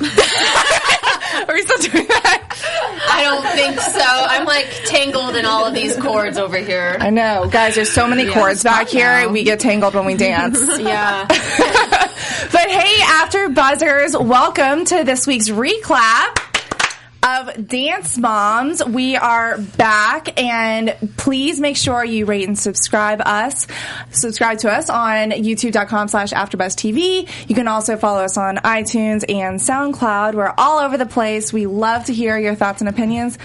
Are we still doing that? I don't think so. I'm like tangled in all of these cords over here. I know, guys. There's so many cords back here. We get tangled when we dance. Yeah. But hey, after buzzers, welcome to this week's reclap of Dance Moms. We are back and please make sure you rate and subscribe us. Subscribe to us on youtube.com slash AfterBuzzTV. You can also follow us on iTunes and SoundCloud. We're all over the place. We love to hear your thoughts and opinions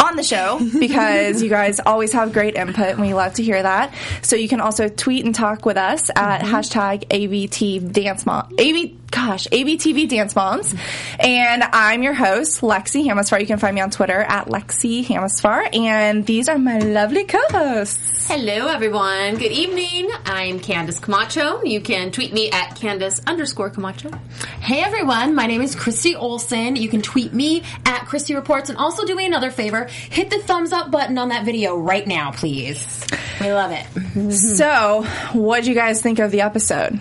on the show because you guys always have great input and we love to hear that. So you can also tweet and talk with us at mm-hmm. hashtag ABT Dance Mom. AB, gosh, ABTV Dance Moms. And I'm your host, Lexie Hammesfahr. You can find me on Twitter at Lexie Hammesfahr. And these are my lovely co-hosts. Hello, everyone. Good evening. I'm Candice Camacho. You can tweet me at Candice underscore Camacho. Hey everyone, my name is Christy Olson. You can tweet me at Christy Reports and also do me another favor. Hit the thumbs up button on that video right now, please. We love it. So, what did you guys think of the episode?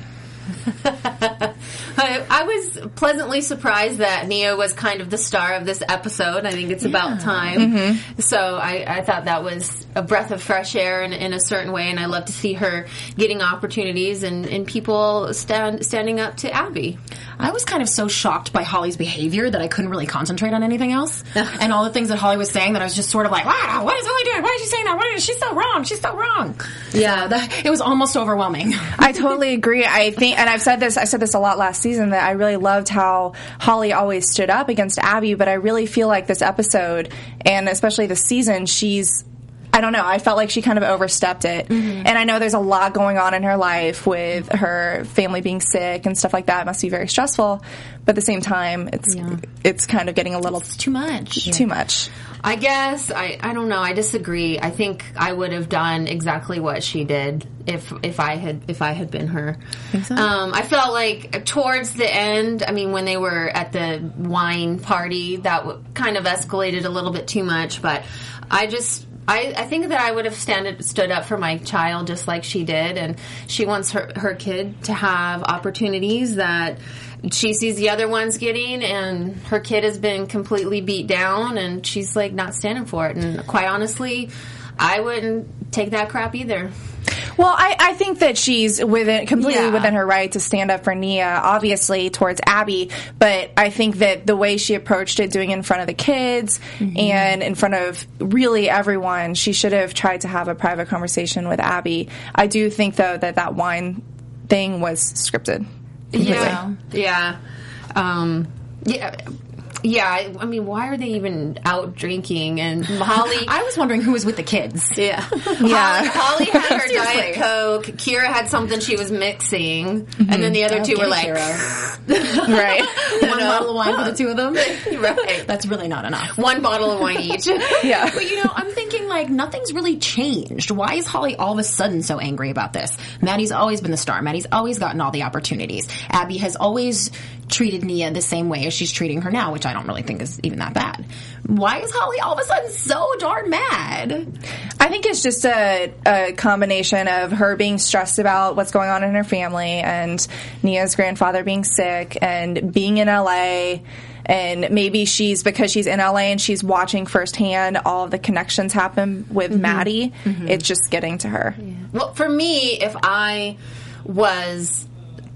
I, I was pleasantly surprised that Nia was kind of the star of this episode. I think it's about time. Mm-hmm. So I, I thought that was a breath of fresh air in, in a certain way, and I love to see her getting opportunities and, and people stand, standing up to Abby. I was kind of so shocked by Holly's behavior that I couldn't really concentrate on anything else. and all the things that Holly was saying that I was just sort of like, wow, what is Holly doing? Why is she saying that? Why is she's so wrong? She's so wrong. Yeah, that, it was almost overwhelming. I totally agree. I think, and I've said this, I said this a lot last season that I really loved how Holly always stood up against Abby, but I really feel like this episode, and especially this season, she's I don't know. I felt like she kind of overstepped it. Mm-hmm. And I know there's a lot going on in her life with her family being sick and stuff like that. It must be very stressful. But at the same time, it's it's kind of getting a little Too much. too much. I guess I, I don't know. I disagree. I think I would have done exactly what she did if if I had if I had been her. Um, I felt like towards the end. I mean, when they were at the wine party, that w- kind of escalated a little bit too much. But I just. I, I think that I would have stand, stood up for my child just like she did, and she wants her, her kid to have opportunities that she sees the other ones getting and her kid has been completely beat down and she's like not standing for it and quite honestly i wouldn't take that crap either Well, I, I think that she's within completely Yeah. within her right to stand up for Nia, obviously towards Abby. But I think that the way she approached it, doing it in front of the kids mm-hmm. and in front of really everyone, she should have tried to have a private conversation with Abby. I do think though that that wine thing was scripted. Completely. yeah yeah um yeah Yeah, I, I mean, why are they even out drinking? And Holly, I was wondering who was with the kids. yeah, Yeah. Holly, Holly had her diet coke. Kira had something she was mixing, and then mm-hmm. the other oh, two were like, right. one bottle of wine for the two of them. right, That's really not enough. one bottle of wine each. Yeah. But you know, I'm thinking like nothing's really changed. Why is Holly all of a sudden so angry about this? Maddie's always been the star. Maddie's always gotten all the opportunities. Abby has always treated Nia the same way as she's treating her now, which I don't really think is even that bad. Why is Holly all of a sudden so darn mad? I think it's just a, a combination of her being stressed about what's going on in her family and Nia's grandfather being sick and being in LA. And maybe she's because she's in LA and she's watching firsthand all of the connections happen with mm-hmm. Maddie. Mm-hmm. It's just getting to her. Well, for me, if I was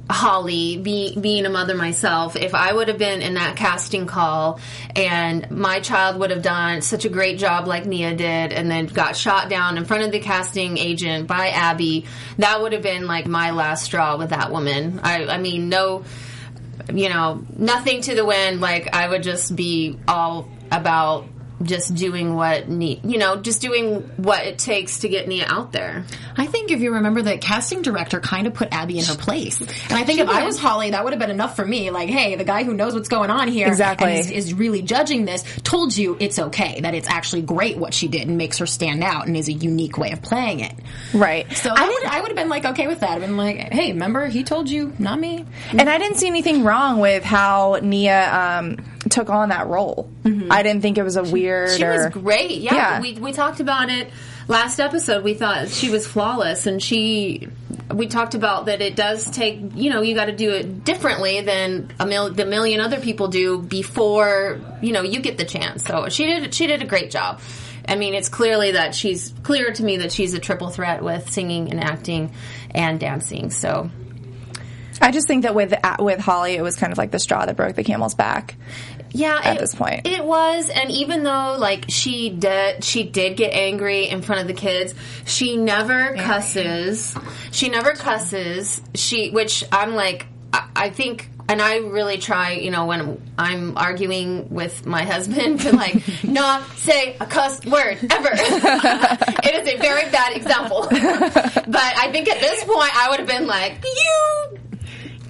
Holly, be, being a mother myself, if I would have been in that casting call and my child would have done such a great job like Nia did and then got shot down in front of the casting agent by Abby, that would have been like my last straw with that woman. I, I mean, no, you know, nothing to the wind. Like, I would just be all about just doing what Nia, you know, just doing what it takes to get Nia out there. I think if you remember, the casting director kind of put Abby in her place. And I think if I was Holly, that would have been enough for me. Like, hey, the guy who knows what's going on here Exactly. and is, is really judging this told you it's okay, that it's actually great what she did and makes her stand out and is a unique way of playing it. Right. So I would, I would have been like okay with that. I've been like, hey, remember he told you, not me. And I didn't see anything wrong with how Nia um, took on that role. Mm-hmm. I didn't think it was a weird. She or, was great. Yeah, Yeah. we we talked about it last episode. We thought she was flawless, and she. We talked about that it does take. You know, you got to do it differently than a mil, the million other people do before you know you get the chance. So she did. She did a great job. I mean, it's clearly that she's clear to me that she's a triple threat with singing and acting and dancing. So I just think that with with Holly, it was kind of like the straw that broke the camel's back. Yeah at it- this point. it was and even though like she did she did get angry in front of the kids she never cusses she never cusses she which i'm like I, I think and I really try, you know, when I'm arguing with my husband to like not say a cuss word ever. it is a very bad example. but I think at this point I would have been like, you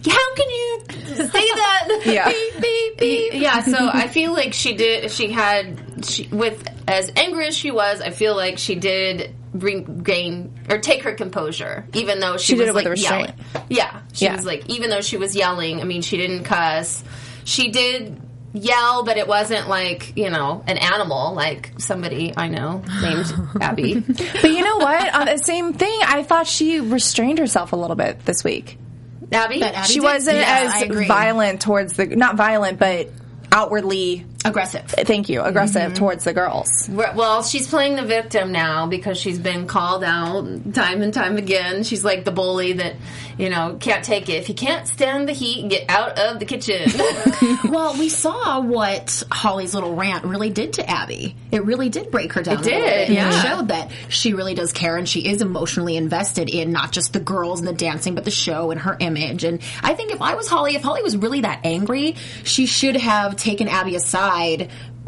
how can you say that? Yeah. Beep, beep, beep. Yeah, so I feel like she did, she had, she, with as angry as she was, I feel like she did regain, or take her composure, even though she, She did was it with like yelling. Yeah, she Yeah. was like, even though she was yelling, I mean, she didn't cuss. She did yell, but it wasn't like, you know, an animal, like somebody I know named Abby. But you know what? On the same thing, I thought she restrained herself a little bit this week. Abby? That Abby She did? wasn't Yeah, I as agree. violent towards the not violent, but outwardly. Aggressive. Thank you, aggressive Mm-hmm. towards the girls. Well, she's playing the victim now because she's been called out time and time again. She's like the bully that, you know, can't take it. If you can't stand the heat, get out of the kitchen. Well, we saw what Holly's little rant really did to Abby. It really did break her down. It did, yeah. It showed that she really does care and she is emotionally invested in not just the girls and the dancing, but the show and her image. And I think if I was Holly, if Holly was really that angry, she should have taken Abby aside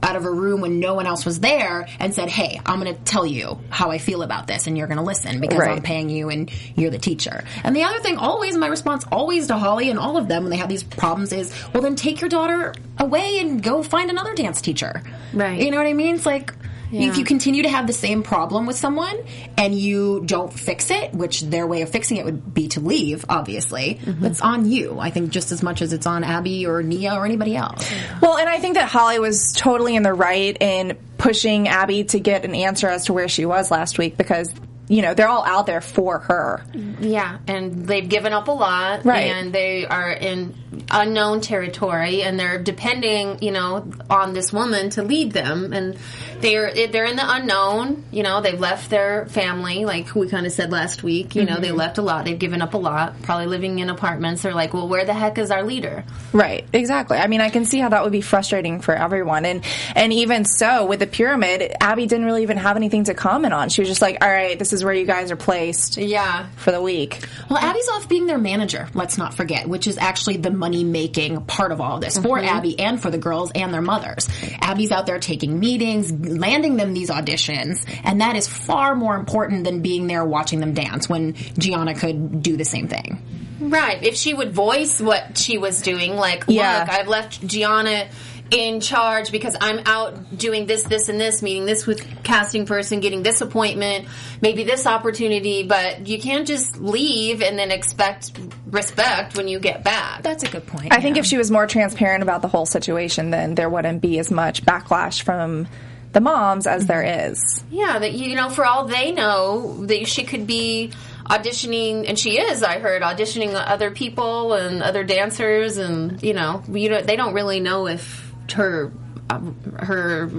out of a room when no one else was there and said, Hey, I'm going to tell you how I feel about this and you're going to listen because Right. I'm paying you and you're the teacher. And the other thing, always my response, always to Holly and all of them when they have these problems is, well, then take your daughter away and go find another dance teacher. Right. You know what I mean? It's like, if you continue to have the same problem with someone and you don't fix it, which their way of fixing it would be to leave, obviously, mm-hmm. it's on you. I think just as much as it's on Abby or Nia or anybody else. Well, and I think that Holly was totally in the right in pushing Abby to get an answer as to where she was last week because you know they're all out there for her. yeah, and they've given up a lot, Right. and they are in unknown territory, and they're depending, you know, on this woman to lead them, and they're they're in the unknown. You know, they've left their family, like we kind of said last week. You know, they mm-hmm. left a lot. They've given up a lot. Probably living in apartments. They're like, well, where the heck is our leader? Right, exactly. I mean, I can see how that would be frustrating for everyone, and and even so, with the pyramid, Abby didn't really even have anything to comment on. She was just like, "All right, this is where you guys are placed Yeah. for the week." Well, Abby's off being their manager, let's not forget, which is actually the money making part of all this for mm-hmm. Abby and for the girls and their mothers. Abby's out there taking meetings, landing them these auditions, and that is far more important than being there watching them dance when Gianna could do the same thing. Right. If she would voice what she was doing, like, Yeah. look, I've left Gianna in charge because I'm out doing this, this, and this, meeting this with casting person, getting this appointment, maybe this opportunity, but you can't just leave and then expect respect when you get back. That's a good point. I think if she was more transparent about the whole situation, then there wouldn't be as much backlash from the moms as there is. Yeah, that you know, for all they know, that she could be auditioning, and she is. I heard auditioning other people and other dancers, and you know, you don't, they don't really know if her um, her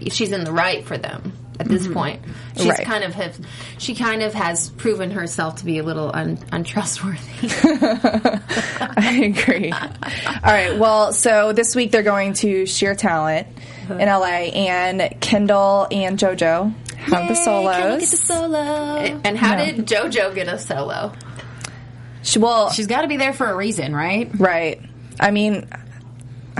if she's in the right for them at this mm-hmm. point. She's Right. kind of have she kind of has proven herself to be a little un, untrustworthy. I agree. All right. Well, so this week they're going to Sheer Talent in uh-huh. LA, and Kendall and JoJo have the solos. solo. and how did JoJo get a solo? She, well, She's got to be there for a reason, right? right. I mean,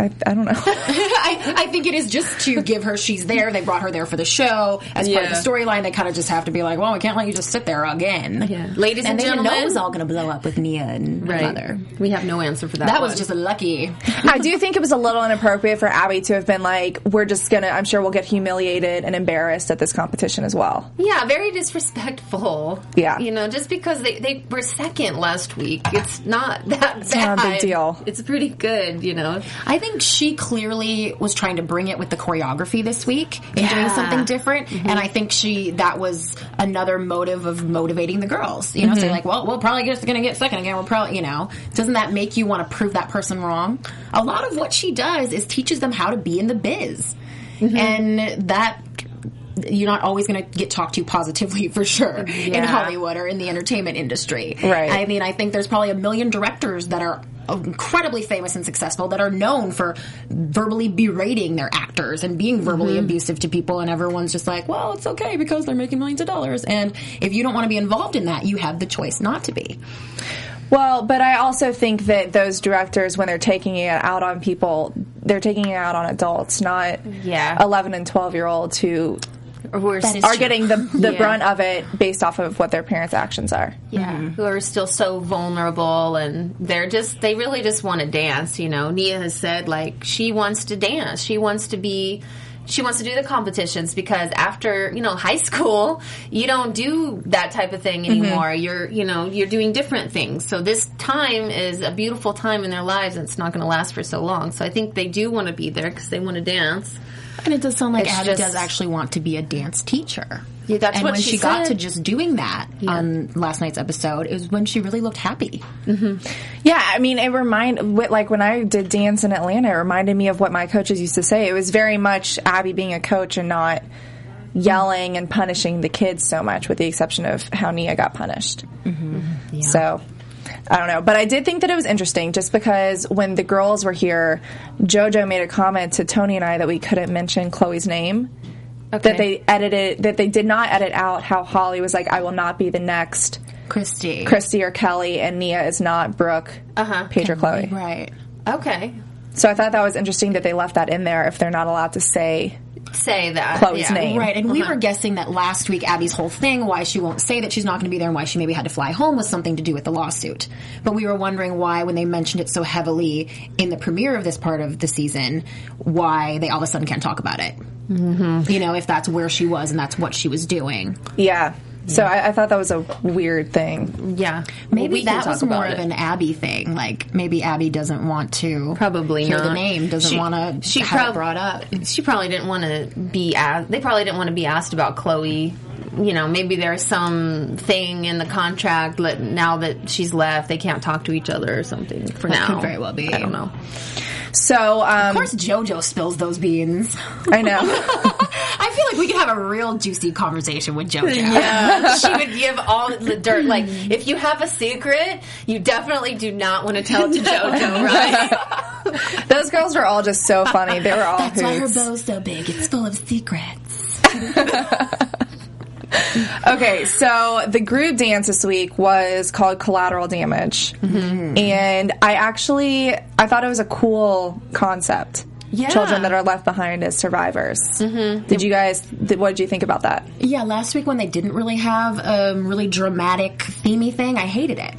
I, I don't know. I, I think it is just to give her she's there. They brought her there for the show as part of Yeah. the storyline. They kind of just have to be like, well, we can't let you just sit there again. Ladies and, And they didn't know gentlemen, it was all going to blow up with Nia and her mother. We have no answer for that. That was one. just lucky. I do think it was a little inappropriate for Abby to have been like, "We're just gonna." I'm sure we'll get humiliated and embarrassed at this competition as well. Yeah, very disrespectful. Yeah. You know, just because they, they were second last week, it's not that not bad. a big deal. It's pretty good, you know. I think she clearly was trying to bring it with the choreography this week and doing something different. Mm-hmm. And I think she that was another motive of motivating the girls. You know, saying mm-hmm. like, "Well, we're probably just going to get second again. We're probably, you know, doesn't that make you want to prove that person wrong?" A lot of what she does is teaches them how to be in the biz, mm-hmm. and that. You're not always going to get talked to positively for sure in Hollywood or in the entertainment industry. Right. I mean, I think there's probably a million directors that are Uh, incredibly famous and successful that are known for verbally berating their actors and being verbally mm-hmm. abusive to people and everyone's just like well it's okay because they're making millions of dollars and if you don't want to be involved in that you have the choice not to be Well, but I also think that those directors, when they're taking it out on people, they're taking it out on adults, not Yeah. 11 and 12 year olds who Or who are, are getting the the Yeah. brunt of it based off of what their parents' actions are. yeah, mm-hmm. who are still so vulnerable and they're just, they really just want to dance, you know. Nia has said, like, she wants to dance. She wants to be, she wants to do the competitions because after, you know, high school, you don't do that type of thing mm-hmm. anymore. You're, you know, you're doing different things. So this time is a beautiful time in their lives and it's not going to last for so long. So I think they do want to be there because they want to dance. and it does sound like It's Abby just- does actually want to be a dance teacher Yeah, that's and what when she she, got to just doing that on last night's episode it was when she really looked happy mm-hmm. Yeah, I mean, it remind like when I did dance in Atlanta, it reminded me of what my coaches used to say. It was very much Abby being a coach and not yelling and punishing the kids so much, with the exception of how Nia got punished. Mm-hmm. So. I don't know, but I did think that it was interesting just because when the girls were here, JoJo made a comment to Tony and I that we couldn't mention Chloe's name. That they edited, that they did not edit out how Holly was like, I will not be the next christy Christy or Kelly, and Nia is not Brooke, Uh-huh. Paige or Chloe. right Okay. So I thought that was interesting that they left that in there if they're not allowed to say Say that. Chloe's yeah. name. Right, and we were guessing that last week Abby's whole thing, why she won't say that she's not going to be there and why she maybe had to fly home, was something to do with the lawsuit. But we were wondering why, when they mentioned it so heavily in the premiere of this part of the season, why they all of a sudden can't talk about it. Mm-hmm. You know, if that's where she was and that's what she was doing. Yeah. So I, I thought that was a weird thing. Yeah. Maybe Well, we that was more about of it. an Abby thing. Like maybe Abby doesn't want to Probably hear not. the name, doesn't She- want to she have prob- it brought up. She probably didn't want to be asked. They probably didn't want to be asked about Chloe. You know, maybe there's some thing in the contract that now that she's left, they can't talk to each other or something. For That now, could very well be. I don't know. So um, Of course, JoJo spills those beans. I know. I feel like we could have a real juicy conversation with JoJo. Yeah, she would give all the dirt. Like, if you have a secret, you definitely do not want to tell it to JoJo, right? Those girls were all just so funny. They were all That's why her bow's so big. It's full of secrets. Okay, so the group dance this week was called Collateral Damage, mm-hmm. and I actually I thought it was a cool concept. Yeah. Children that are left behind as survivors. Mm-hmm. Did you guys? Did, what did you think about that? Yeah, last week when they didn't really have a really dramatic, themey thing, I hated it.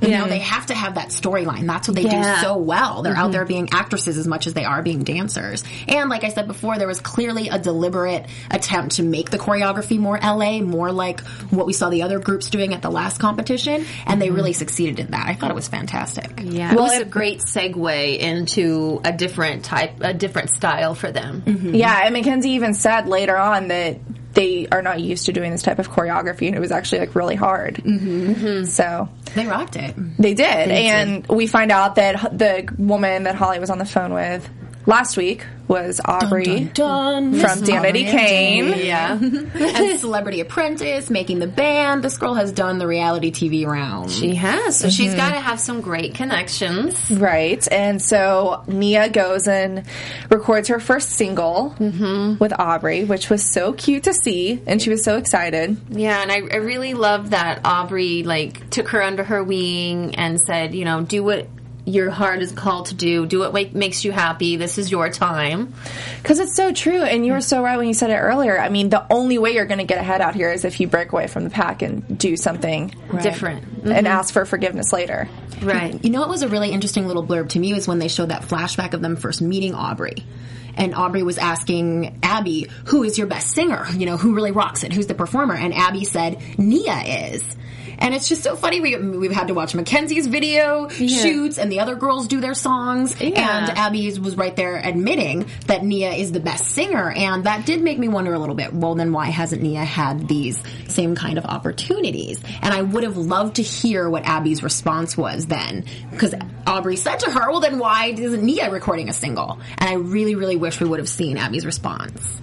You know, they have to have that storyline. That's what they Yeah. do so well. They're out mm-hmm. there being actresses as much as they are being dancers. And like I said before, there was clearly a deliberate attempt to make the choreography more LA, more like what we saw the other groups doing at the last competition. And they mm-hmm. really succeeded in that. I thought it was fantastic. Yeah, it Well, was a great segue into a different type, a different style for them. Mm-hmm. Yeah, and Mackenzie even said later on that they are not used to doing this type of choreography, and it was actually like really hard. Mm-hmm. So They rocked it. They did. and we find out that the woman that Holly was on the phone with last week was Aubrey O'Day. from Danity Kane. Yeah, and Celebrity Apprentice, making the band. This girl has done the reality TV round. she has. So she's got to have some great connections. Right. And so Nia goes and records her first single mm-hmm. with Aubrey, which was so cute to see. And she was so excited. Yeah, and I, I really love that Aubrey like took her under her wing and said, you know, do what your heart is called to do. Do what makes you happy. This is your time. Because it's so true. And you were so right when you said it earlier. I mean, the only way you're going to get ahead out here is if you break away from the pack and do something Different. and mm-hmm. ask for forgiveness later. Right. You know what was a really interesting little blurb to me was when they showed that flashback of them first meeting Aubrey. And Aubrey was asking Abby, who is your best singer? You know, who really rocks it? Who's the performer? And Abby said, Nia is. And it's just so funny. We, we've had to watch Mackenzie's video shoots and the other girls do their songs. Yeah. And Abby's was right there admitting that Nia is the best singer. And that did make me wonder a little bit, well, then why hasn't Nia had these same kind of opportunities? And I would have loved to hear what Abby's response was then. Because Aubrey said to her, well, then why isn't Nia recording a single? And I really, really wish we would have seen Abby's response.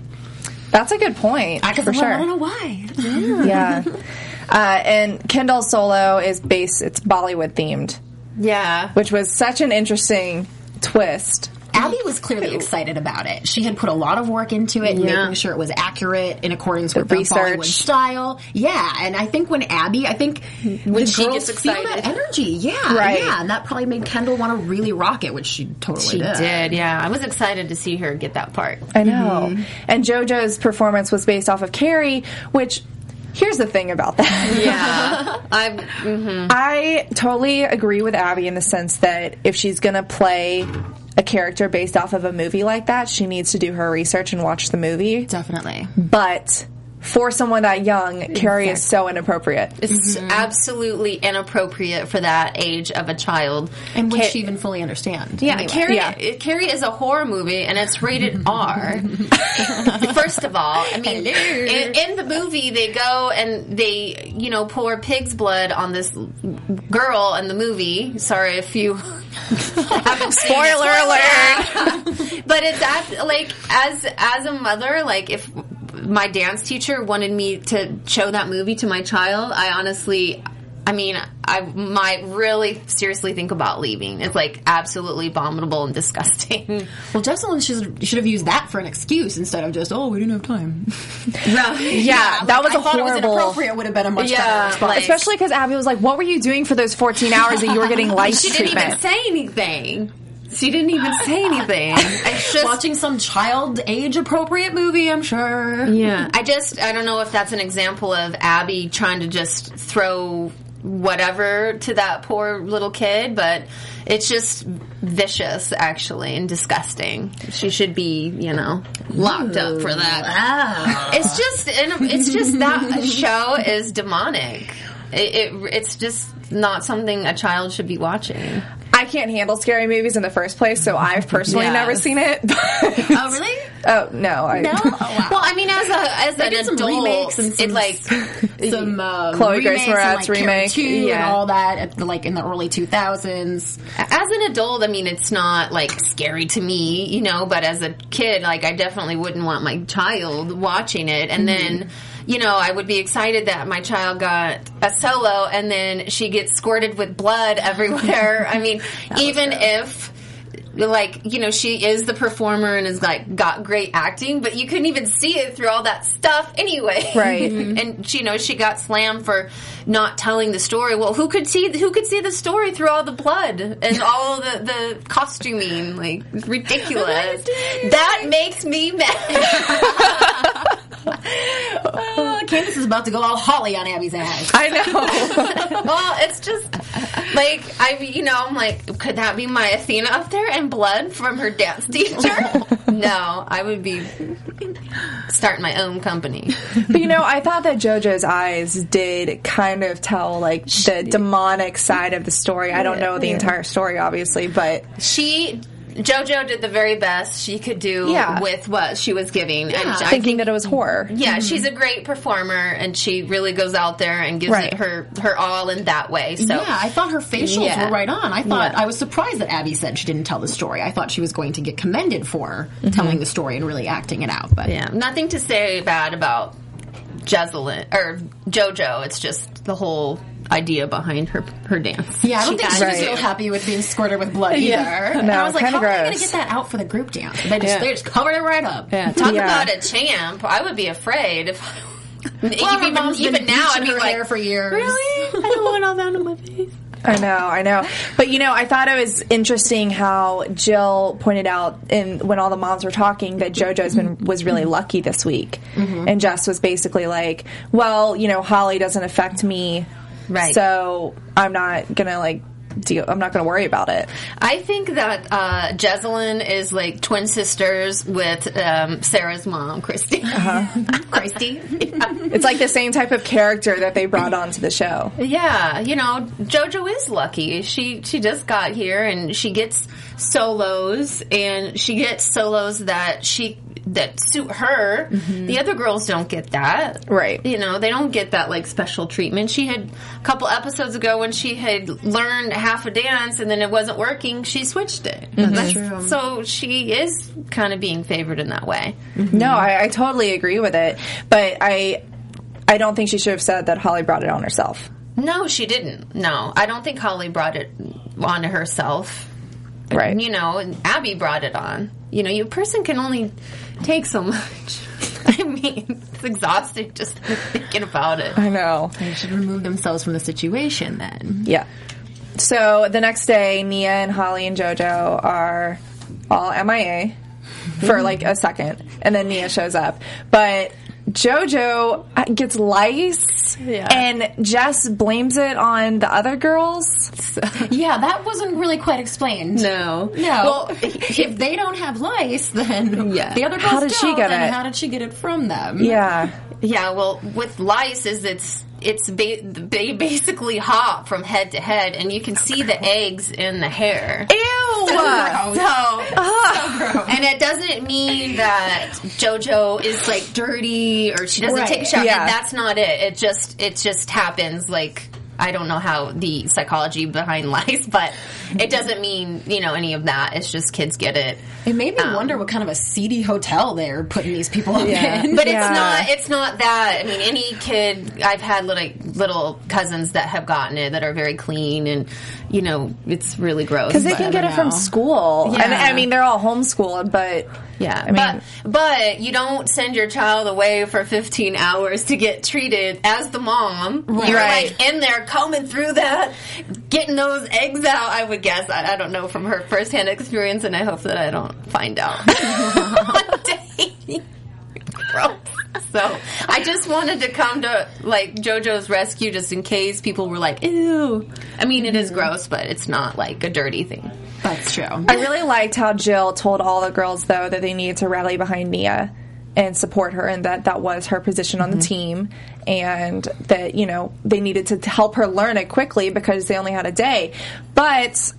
That's a good point. Because for I sure. don't know why. yeah. Uh, and Kendall's solo is based, it's Bollywood themed, Yeah. which was such an interesting twist. Abby was clearly excited about it. She had put a lot of work into it, Yeah. making sure it was accurate in accordance with the research. Bollywood style. Yeah, and I think when Abby, I think when she girls gets feel excited. that energy, yeah, Right. yeah, and that probably made Kendall want to really rock it, which she totally She did. did, yeah. I was excited to see her get that part. I know. And JoJo's performance was based off of Carrie, which, here's the thing about that. Yeah. I'm, mhm. I totally agree with Abby in the sense that if she's going to play a character based off of a movie like that, she needs to do her research and watch the movie. Definitely. But for someone that young, Carrie is so inappropriate. It's mm-hmm. absolutely inappropriate for that age of a child. And would Ca- she even fully understand? Yeah, anyway. Carrie. Yeah. Uh, Carrie is a horror movie, and it's rated R. First of all, I mean, in, in the movie, they go and they, you know, pour pig's blood on this girl in the movie. Sorry if you haven't seen it. Spoiler alert! but it's at, like as as a mother, like if my dance teacher wanted me to show that movie to my child, I honestly. I mean, I might really seriously think about leaving. It's like absolutely abominable and disgusting. Well, Jessalynn should, should have used that for an excuse instead of just, oh, we didn't have time. Yeah, that was I a thought it was horrible. inappropriate would have been a much Yeah, better response. like- Especially because Abby was like, "What were you doing for those 14 hours that you were getting light she didn't even say anything. She didn't even say anything. It's just Watching some child age appropriate movie, I'm sure. Yeah. I just, I don't know if that's an example of Abby trying to just throw whatever to that poor little kid, but it's just vicious, actually, and disgusting. She should be, you know, locked up for that. It's just, it's just that show is demonic. It, it, it's just not something a child should be watching. I can't handle scary movies in the first place, so I've personally Yeah. never seen it. Oh, really? Oh no, I, No, oh, wow. Well, I mean, as a as They an did some adult, remakes and it like some um, Chloe Grace remakes and, Moretz like, remake, 2 and all that, like in the early 2000s. as an adult, I mean, it's not like scary to me, you know, but as a kid, like, I definitely wouldn't want my child watching it. And then, you know, I would be excited that my child got a solo and then she gets squirted with blood everywhere. I mean, even if. Like you know, she is the performer and is like got great acting, but you couldn't even see it through all that stuff anyway. Right. and she, you know, she got slammed for not telling the story. Well, who could see who could see the story through all the blood and all the the costuming? Like ridiculous. that makes me mad. Uh, Candice is about to go all Holly on Abby's ass. I know. well, it's just like I, you know, I'm like, could that be my Athena up there and blood from her dance teacher? no, I would be starting my own company. but you know, I thought that JoJo's eyes did kind of tell like the demonic side of the story. I don't know the entire story, obviously, but She. JoJo did the very best she could do Yeah. with what she was giving, and I thinking that it was horror. Yeah, she's a great performer, and she really goes out there and gives Right. it her her all in that way. So yeah, I thought her facials Yeah. were right on. I thought Yeah. I was surprised that Abby said she didn't tell the story. I thought she was going to get commended for Mm-hmm. telling the story and really acting it out. But yeah, nothing to say bad about Jessalynn or JoJo. It's just the whole idea behind her her dance. Yeah, I don't think she was Right. real happy with being squirted with blood either. and No, I was like, kinda how are they going to get that out for the group dance? They just, Yeah. they just covered it right up. Yeah, talk Yeah. about a champ. I would be afraid if. Well, her even been even now, I'd be her like, hair for years. really? I don't want all that on my face. I know, I know. But you know, I thought it was interesting how Jill pointed out in when all the moms were talking that JoJo's been was really lucky this week, mm-hmm. and Jess was basically like, "Well, you know, Holly doesn't affect me, Right. So I'm not gonna like deal. I'm not gonna worry about it." I think that uh, Jessalynn is like twin sisters with um, Sarah's mom, Christy. Christy. Yeah. It's like the same type of character that they brought onto the show. Yeah, you know, JoJo is lucky. She she just got here and she gets solos and she gets solos that she that suit her. Mm-hmm. The other girls don't get that. Right. You know, they don't get that like special treatment. She had a couple episodes ago when she had learned half a dance and then it wasn't working, she switched it. Mm-hmm. That's true. So she is kind of being favored in that way. Mm-hmm. No, I, I totally agree with it, but I I don't think she should have said that Holly brought it on herself. No, she didn't. No, I don't think Holly brought it onto herself. Right. You know, and Abby brought it on. You know, you person can only take so much. I mean, it's exhausting just thinking about it. I know. They should remove themselves from the situation then. Yeah. So the next day, Nia and Holly and JoJo are all MIA for like a second, and then Nia shows up. But JoJo uh, gets lice, and Jess blames it on the other girls. Yeah, that wasn't really quite explained. No. No. Well, if they don't have lice, then Yeah. the other girls How did she don't, get it? How did she get it from them? Yeah. Yeah, well, with lice is it's it's ba- ba- basically hop from head to head, and you can see the eggs in the hair. Ew. So, uh-huh. and it doesn't mean that JoJo is like dirty or she doesn't Right. take a shower. Yeah. That's not it. It just it just happens. Like I don't know how the psychology behind lice, but it doesn't mean you know any of that. It's just kids get it. It made me um, wonder what kind of a seedy hotel they're putting these people up Yeah. in. But Yeah. it's not. It's not that. I mean, any kid. I've had little little cousins that have gotten it that are very clean, and you know, it's really gross. Because they can get it from school. Yeah. And I mean, they're all homeschooled, but Yeah, I mean, but but you don't send your child away for 15 hours to get treated as the mom. You're like in there combing through that, getting those eggs out. I would guess. I, I don't know from her firsthand experience, and I hope that I don't find out one day. So I just wanted to come to like JoJo's rescue just in case people were like, "Ew." I mean, it is mm-hmm. gross, but it's not like a dirty thing. That's true. I really liked how Jill told all the girls though that they needed to rally behind Nia and support her and that that was her position on the mm-hmm. team and that you know they needed to help her learn it quickly because they only had a day. But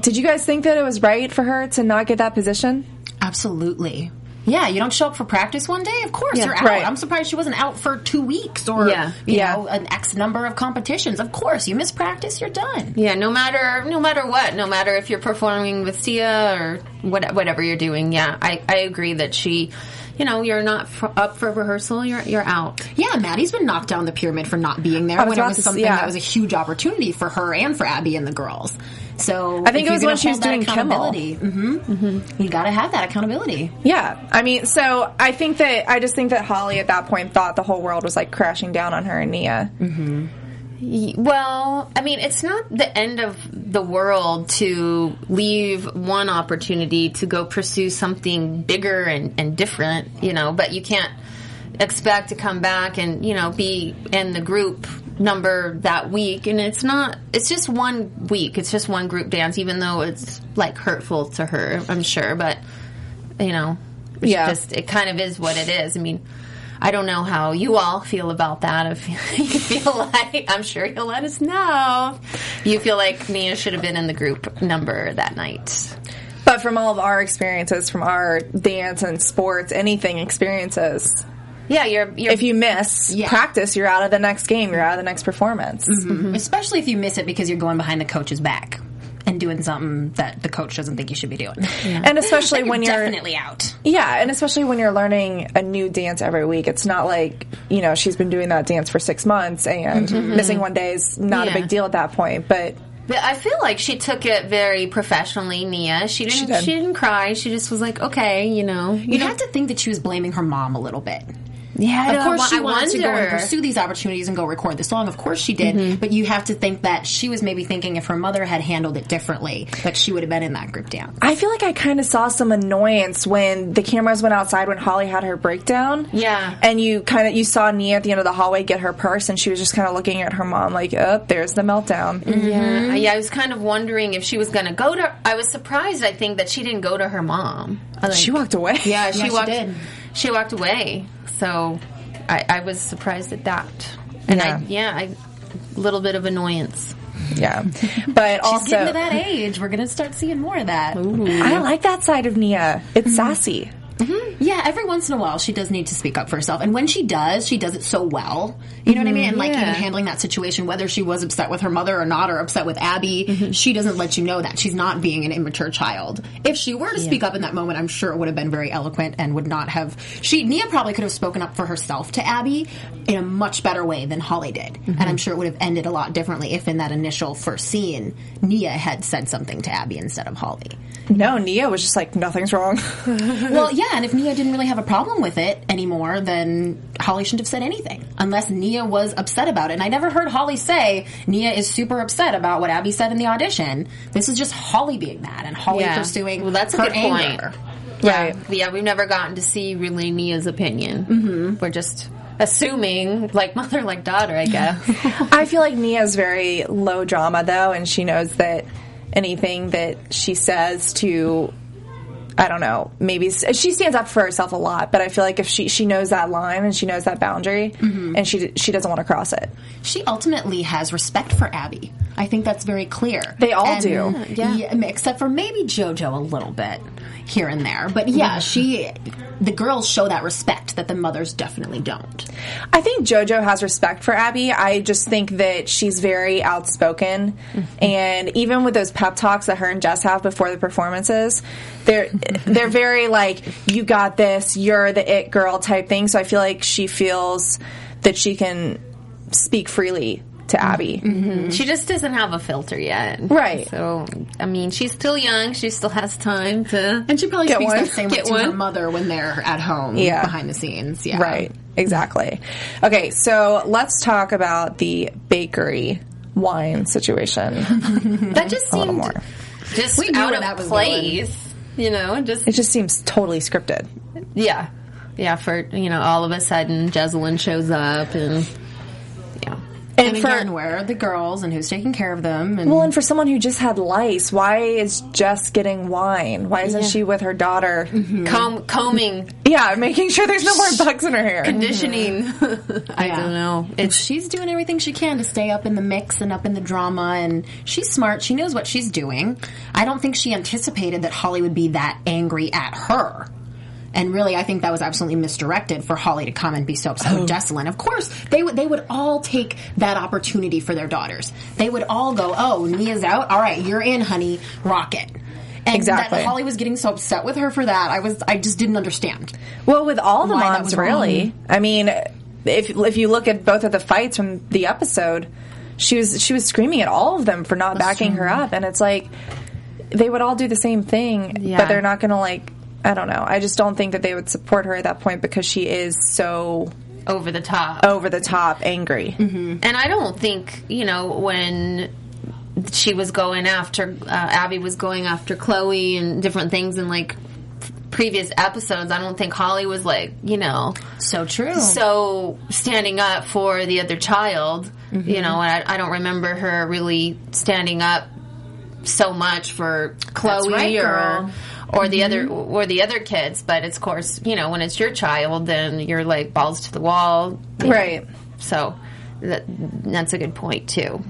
did you guys think that it was right for her to not get that position? Absolutely. Yeah, you don't show up for practice one day. Of course, Yeah. you're out. Right. I'm surprised she wasn't out for two weeks or Yeah. you Yeah. know an X number of competitions. Of course, you miss practice, you're done. Yeah, no matter no matter what, no matter if you're performing with Sia or what, whatever you're doing. Yeah, I, I agree that she, you know, you're not f- up for rehearsal. You're you're out. Yeah, Maddie's been knocked down the pyramid for not being there when it was something yeah. that was a huge opportunity for her and for Abby and the girls. So I think it was when she was hold that doing Kimmel. accountability, hmm you got to have that accountability. Yeah, I mean, so I think that I just think that Holly at that point thought the whole world was like crashing down on her and Nia. Well, I mean, it's not the end of the world to leave one opportunity to go pursue something bigger and, and different, you know, but you can't expect to come back and, you know, be in the group number that week. And it's not, it's just one week. It's just one group dance, even though it's like hurtful to her, I'm sure. But, you know, it's Yeah. just, it kind of is what it is. I mean, I don't know how you all feel about that. If you feel like, I'm sure you'll let us know. You feel like Nia should have been in the group number that night. But from all of our experiences, from our dance and sports, anything experiences, Yeah, you're. you're if you miss Yeah. practice, you're out of the next game. You're out of the next performance. Mm-hmm. Mm-hmm. Especially if you miss it because you're going behind the coach's back and doing something that the coach doesn't think you should be doing. And especially when you're you're definitely out. Yeah, and especially when you're learning a new dance every week, it's not like you know she's been doing that dance for six months and mm-hmm. missing one day is not Yeah. a big deal at that point. But But I feel like she took it very professionally, Nia. She didn't. did. She, didn't cry. She just was like, okay, you know. You have to think that she was blaming her mom a little bit. Yeah, Of course, she I wanted to go and pursue these opportunities and go record the song. Of course, she did. Mm-hmm. But you have to think that she was maybe thinking if her mother had handled it differently, that she would have been in that group dance. I feel like I kind of saw some annoyance when the cameras went outside when Holly had her breakdown. Yeah. and you kind of you saw Nia at the end of the hallway get her purse, and she was just kind of looking at her mom like, "Oh, there's the meltdown." Mm-hmm. Yeah, yeah. I was kind of wondering if she was going to go to. I was surprised. I think that she didn't go to her mom. I She walked away. Yeah, she she walked. did. She walked away. So I, I was surprised at that. And I, yeah, I, a little bit of annoyance. yeah. But She's also, getting to that age. We're going to start seeing more of that. I like that side of Nia. It's mm-hmm. sassy. Mm-hmm. Yeah, every once in a while she does need to speak up for herself. And when she does, she does it so well. You know what I mean? And like Yeah. even handling that situation, whether she was upset with her mother or not, or upset with Abby, mm-hmm. she doesn't let you know that. She's not being an immature child. If she were to speak up in that moment, I'm sure it would have been very eloquent and would not have. She, Nia probably could have spoken up for herself to Abby in a much better way than Holly did. Mm-hmm. And I'm sure it would have ended a lot differently if in that initial first scene, Nia had said something to Abby instead of Holly. No, Nia was just like, nothing's wrong. Well, yeah, and if Nia didn't really have a problem with it anymore, then Holly shouldn't have said anything. Unless Nia was upset about it. And I never heard Holly say Nia is super upset about what Abby said in the audition. This is just Holly being mad and Holly Yeah. pursuing Well, that's a her good point. anger. Right. Yeah, we've never gotten to see really Nia's opinion. Mm-hmm. We're just assuming, like mother, like daughter, I guess. I feel like Nia's very low drama though, and she knows that anything that she says to, I don't know, maybe she stands up for herself a lot. But I feel like if she she knows that line and she knows that boundary, mm-hmm. and she she doesn't want to cross it. She ultimately has respect for Abby. I think that's very clear. They all And- do. Uh, yeah. Except for maybe JoJo a little bit here and there. But yeah, she, the girls show that respect that the mothers definitely don't. I think JoJo has respect for Abby. I just think that she's very outspoken, mm-hmm. and even with those pep talks that her and Jess have before the performances, they're mm-hmm. they're very like you got this, you're the it girl type thing. So I feel like she feels that she can speak freely to Abby. Mm-hmm. She just doesn't have a filter yet. Right. So, I mean, she's still young. She still has time to. And she probably Get speaks one. that same way Get to her mother when they're at home, Yeah. behind the scenes. Yeah, Right. Exactly. Okay, so let's talk about the bakery wine situation. That just A little seemed more. just We out of that was place. You know, just It just seems totally scripted. yeah, yeah. For you know, all of a sudden, Jessalynn shows up and yeah. And, And for again, where are the girls and who's taking care of them? And Well, and for someone who just had lice, why is Jess getting wine? Why isn't she with her daughter? Mm-hmm. Comb, combing, Yeah, making sure there's no more bugs in her hair. conditioning. Mm-hmm. I Yeah. don't know. It's she's doing everything she can to stay up in the mix and up in the drama and she's smart she knows what she's doing i don't think she anticipated that holly would be that angry at her And really, I think that was absolutely misdirected for Holly to come and be so upset with oh. Jessalynn. Of course, they would they would all take that opportunity for their daughters. They would all go, "Oh, Nia's out. All right, you're in, honey. Rock it." And Exactly. that Holly was getting so upset with her for that. I was I just didn't understand. Well, with all the moms, really. wrong. I mean, if if you look at both of the fights from the episode, she was she was screaming at all of them for not backing her up, and it's like they would all do the same thing, Yeah. but they're not going to like. I don't know. I just don't think that they would support her at that point because she is so over the top. over the top angry. And I don't think, you know, when she was going after, uh, Abby was going after Chloe and different things in like previous episodes, I don't think Holly was like, you know, So true. so standing up for the other child, you know, and I, I don't remember her really standing up so much for Chloe right, or girl. Or the other mm-hmm. or the other kids, but it's of course, you know, when it's your child, then you're like balls to the wall, Right. so that, that's a good point too.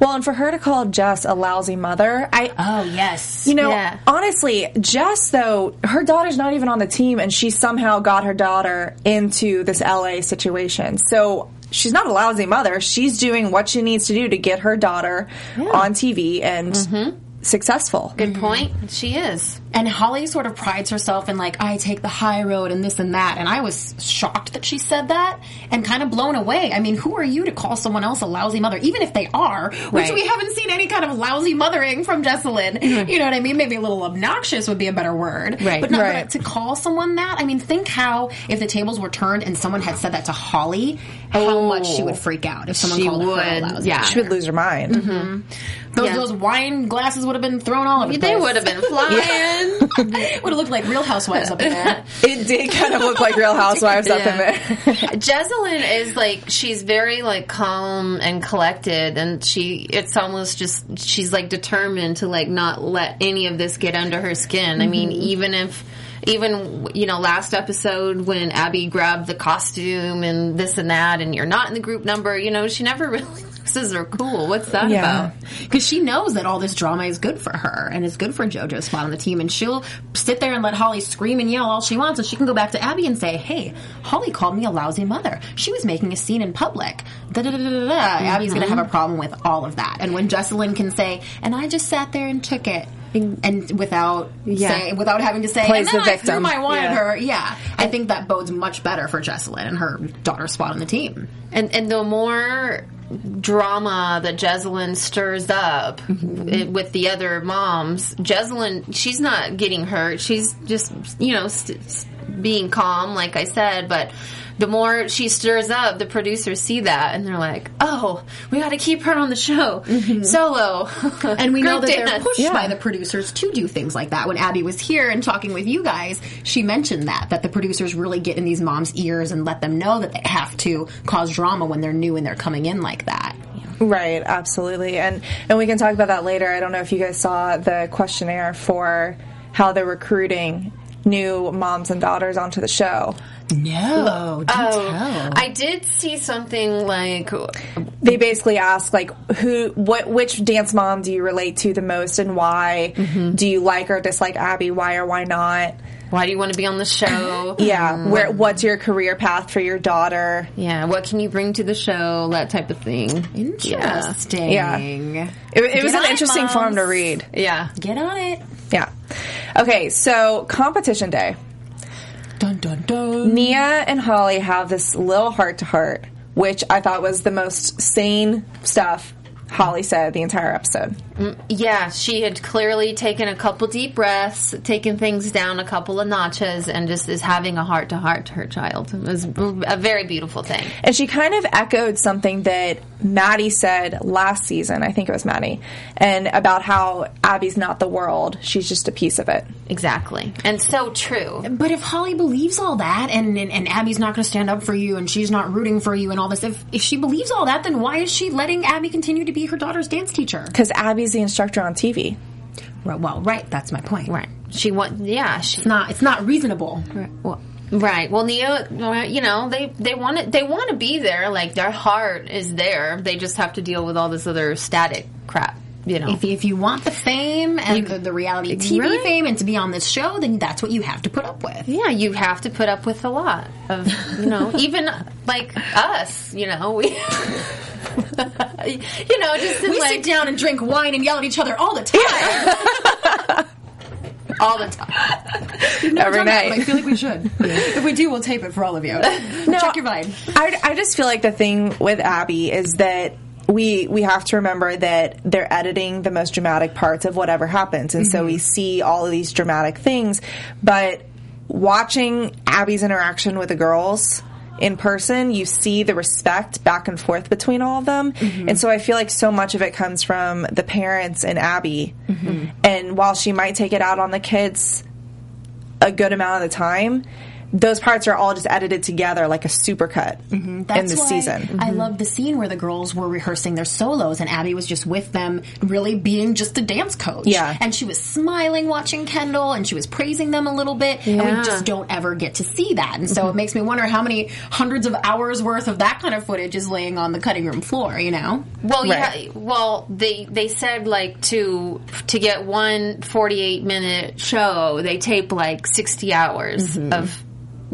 Well, and for her to call Jess a lousy mother, I oh yes. You know, Yeah. honestly, Jess though, her daughter's not even on the team and she somehow got her daughter into this LA situation. So she's not a lousy mother. She's doing what she needs to do to get her daughter on TV and mm-hmm. Successful. Good point. She is. And Holly sort of prides herself in like, I take the high road and this and that. And I was shocked that she said that and kind of blown away. I mean, who are you to call someone else a lousy mother? Even if they are, which Right. we haven't seen any kind of lousy mothering from Jessalynn. Mm-hmm. You know what I mean? Maybe a little obnoxious would be a better word. Right. But, not, Right. but to call someone that, I mean, think how, if the tables were turned and someone had said that to Holly, how much she oh. would freak out if someone She called her a would, lousy yeah. She would lose her mind. Mm-hmm. Those, Yeah. those wine glasses would have been thrown all over the They would have been flying. would have looked like Real Housewives up in there. It did kind of look like Real Housewives up in there. Jessalynn is like she's very like calm and collected, and she it's almost just she's like determined to like not let any of this get under her skin. I mean, mm-hmm. even if even you know last episode when Abby grabbed the costume and this and that, and you're not in the group number, you know, she never really loses her cool. What's that Yeah. about? Because she knows that all this drama is good for her and it's good for JoJo's spot on the team. And she'll sit there and let Holly scream and yell all she wants. And she can go back to Abby and say, Hey, Holly called me a lousy mother. She was making a scene in public. Da da da da da. da. Abby's going to mm-hmm. have a problem with all of that. And when Jessalynn can say, And I just sat there and took it. And without Yeah. say, without having to say, Plays and then the I victim. my wine Yeah. her. Yeah, I think that bodes much better for Jessalynn and her daughter's spot on the team. And and the more drama that Jessalynn stirs up mm-hmm. i- with the other moms, Jessalynn, she's not getting hurt. She's just, you know, st- being calm, like I said, but the more she stirs up, the producers see that and they're like, oh, we got to keep her on the show. Mm-hmm. Solo. And we know that Group they're pushed Yeah. by the producers to do things like that. When Abby was here and talking with you guys, she mentioned that that the producers really get in these moms' ears and let them know that they have to cause drama when they're new and they're coming in like that. Right, absolutely. And and we can talk about that later. I don't know if you guys saw the questionnaire for how they're recruiting new moms and daughters onto the show. No, don't Oh, I did see something like They basically ask like who what which dance mom do you relate to the most and why? Mm-hmm. Do you like or dislike Abby? Why or why not? Why do you want to be on the show? Yeah, where hmm. what's your career path for your daughter? Yeah, what can you bring to the show? That type of thing. Interesting. Yeah. It, it was an on it, interesting form to read. Yeah. Get on it. Yeah. Okay, so competition day. Dun dun dun. Nia and Holly have this little heart to heart, which I thought was the most sane stuff Holly said the entire episode. Yeah, she had clearly taken a couple deep breaths, taken things down a couple of notches, and just is having a heart to heart to her child. It was a very beautiful thing. And she kind of echoed something that Maddie said last season, I think it was Maddie, and about how Abby's not the world, she's just a piece of it. Exactly. And so true. But if Holly believes all that, and and, and Abby's not going to stand up for you, and she's not rooting for you, and all this, if if she believes all that, then why is she letting Abby continue to be her daughter's dance teacher? Because Abby's the instructor on TV. Well, well, right. That's my point. Right. She want yeah, she It's not. It's not reasonable. well, Right. Well, Nia, well, you know, they they want to they want to be there. Like their heart is there. They just have to deal with all this other static crap. you know. If, if you want the fame and the, the reality TV Right. fame and to be on this show, then that's what you have to put up with. yeah, you have to put up with a lot of, you know, even like us, you know, we, you know, just in We like sit down and drink wine and yell at each other all the time. all the time. Every night. I feel like we should. if we do, we'll tape it for all of you. No, Check your vibe. I, I just feel like the thing with Abby is that we we have to remember that they're editing the most dramatic parts of whatever happens, and so mm-hmm. we see all of these dramatic things. But watching Abby's interaction with the girls in person, you see the respect back and forth between all of them, mm-hmm. and so I feel like so much of it comes from the parents and Abby. Mm-hmm. And while she might take it out on the kids a good amount of the time. Those parts are all just edited together like a supercut mm-hmm. in That's the why season. I mm-hmm. love the scene where the girls were rehearsing their solos and Abby was just with them, really being just a dance coach. Yeah. And she was smiling watching Kendall and she was praising them a little bit. And we just don't ever get to see that. And so mm-hmm. it makes me wonder how many hundreds of hours worth of that kind of footage is laying on the cutting room floor, you know? Well, Right. yeah. Well, they they said like to to get one 48 minute show, they tape like 60 hours of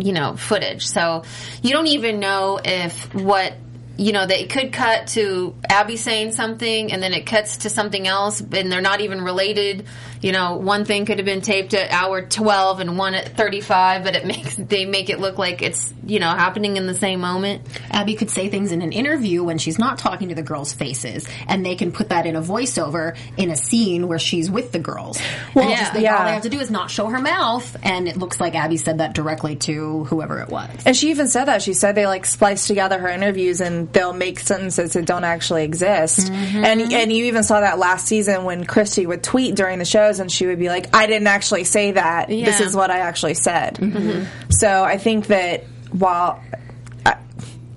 you know footage. So you don't even know if what you know they could cut to Abby saying something and then it cuts to something else and they're not even related. You know, one thing could have been taped at hour 12 and one at 35, but it makes they make it look like it's you know happening in the same moment. Abby could say things in an interview when she's not talking to the girls' faces, and they can put that in a voiceover in a scene where she's with the girls. Well, yeah. just, they, Yeah. all they have to do is not show her mouth, and it looks like Abby said that directly to whoever it was. And she even said that. She said they like spliced together her interviews and they'll make sentences that don't actually exist. Mm-hmm. And and you even saw that last season when Christi would tweet during the shows and she would be like, I didn't actually say that. This is what I actually said. Mm-hmm. So I think that while.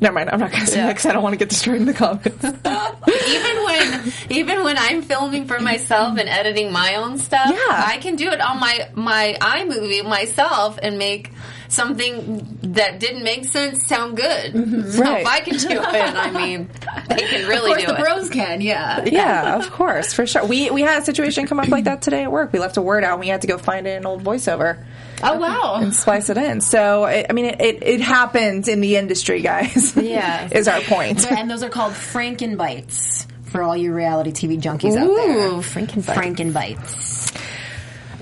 I, never mind, I'm not going to say that because I don't want to get destroyed in the comments. even when even when I'm filming for myself and editing my own stuff, Yeah. I can do it on my my iMovie myself and make something that didn't make sense sound good. Mm-hmm. Right. if I can do it, I mean, they can Of really course, do the it. bros can, yeah. yeah, of course, for sure. We we had a situation come up like that today at work. We left a word out and we had to go find it in an old voiceover. Oh wow! and splice it in. So, it, I mean, it, it, it happens in the industry, guys. Yeah. is our point. and those are called Frankenbites for all you reality TV junkies out there. Ooh, Frankenbites. Frankenbites.